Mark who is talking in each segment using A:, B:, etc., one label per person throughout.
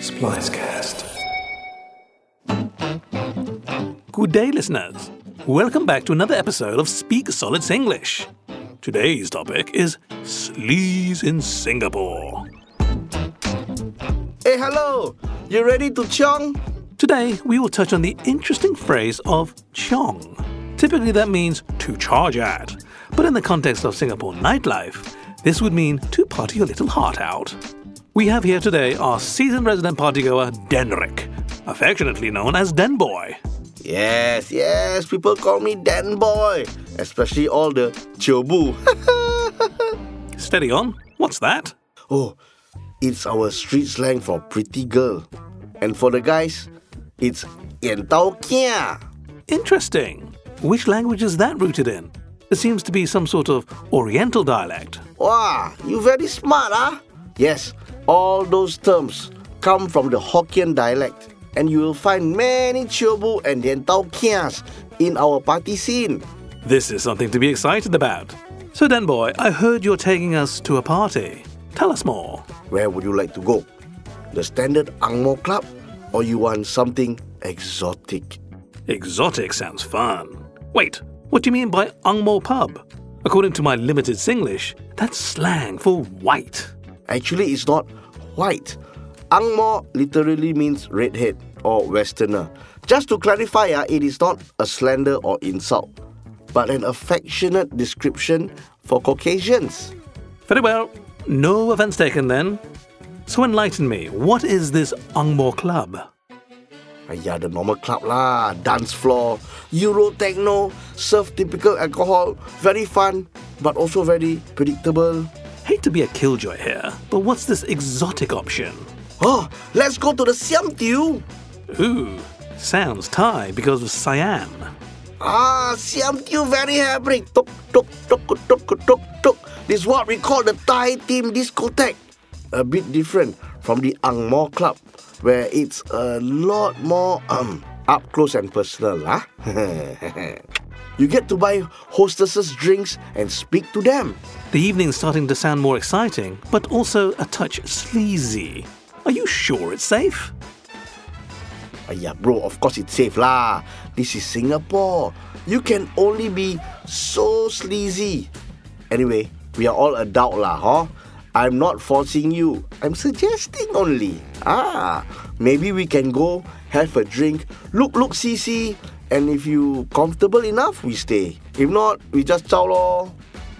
A: Splicecast.
B: Good day, listeners. Welcome back to another episode of Speak Solid Singlish. Today's topic is sleaze in Singapore.
C: Hey, hello! You ready to chong?
B: Today, we will touch on the interesting phrase of chong. Typically, that means to charge at, but in the context of Singapore nightlife, this would mean to party your little heart out. We have here today our seasoned resident partygoer, Denrick, affectionately known as Den Boy.
C: Yes, yes, people call me Dan Boy, especially all the chobu.
B: Steady on. What's that?
C: oh, it's our street slang for pretty girl. And for the guys, it's tao kia.
B: Interesting. Which language is that rooted in? It seems to be some sort of Oriental dialect.
C: Wow, you very smart, huh? Yes, all those terms come from the Hokkien dialect. And you will find many chobu and yan tao kias in our party scene.
B: This is something to be excited about. So, Den Boy, I heard you're taking us to a party. Tell us more.
C: Where would you like to go? The standard Angmo club? Or you want something exotic?
B: Exotic sounds fun. Wait, what do you mean by Angmo pub? According to my limited Singlish, that's slang for white.
C: Actually, it's not white. Angmo literally means redhead or westerner. Just to clarify, ah, it is not a slander or insult, but an affectionate description for Caucasians.
B: Very well, no offense taken then. So enlighten me, what is this Angmo club?
C: Ayah, the normal club lah, dance floor, Euro techno, serve typical alcohol, very fun, but also very predictable.
B: Hate to be a killjoy here, but what's this exotic option?
C: Oh, let's go to the Siam Diu.
B: Ooh, sounds Thai because of Siam.
C: Ah, Siam Tiu very happy. Tuk, tuk, tuk, tuk, tuk, tuk, tuk. This is what we call the Thai team discotheque. A bit different from the Angmo club, where it's a lot more um up close and personal, huh? you get to buy hostesses drinks and speak to them.
B: The evening's starting to sound more exciting, but also a touch sleazy. Are you sure it's safe?
C: Ayah, bro, of course it's safe lah. This is Singapore. You can only be so sleazy. Anyway, we are all adult lah, huh? I'm not forcing you. I'm suggesting only. Ah, maybe we can go have a drink. Look, look, see, see. And if you comfortable enough, we stay. If not, we just chow lor.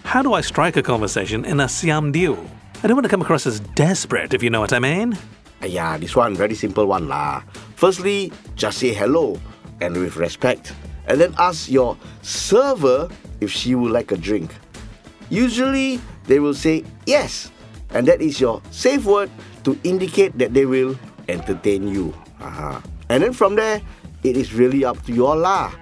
B: How do I strike a conversation in a Siam Diu? I don't want to come across as desperate, if you know what I mean.
C: Yeah, this one very simple one lah. Firstly, just say hello and with respect, and then ask your server if she would like a drink. Usually, they will say yes, and that is your safe word to indicate that they will entertain you. Aha. And then from there, it is really up to you lah.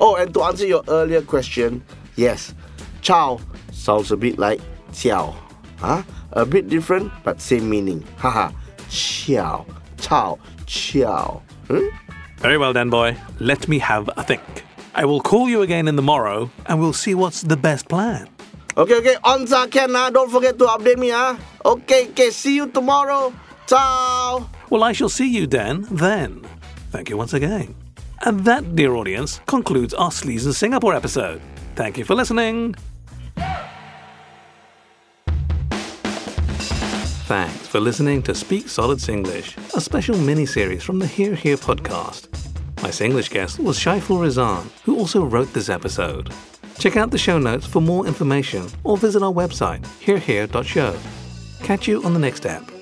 C: Oh, and to answer your earlier question, yes, chow sounds a bit like ciao. Huh? A bit different, but same meaning. Haha. Ciao, chow, ciao. Hmm?
B: Very well, Dan boy. Let me have a think. I will call you again in the morrow, and we'll see what's the best plan.
C: Okay, okay. On Ken, ah. Don't forget to update me, ah. Okay, okay. See you tomorrow. Ciao.
B: Well, I shall see you, Dan, then. Thank you once again. And that, dear audience, concludes our Sleaze in Singapore episode. Thank you for listening. Thanks for listening to Speak Solid Singlish, a special mini-series from the Hear Hear podcast. My Singlish guest was Shaiful Risan, who also wrote this episode. Check out the show notes for more information or visit our website, hearhear.show. Catch you on the next app.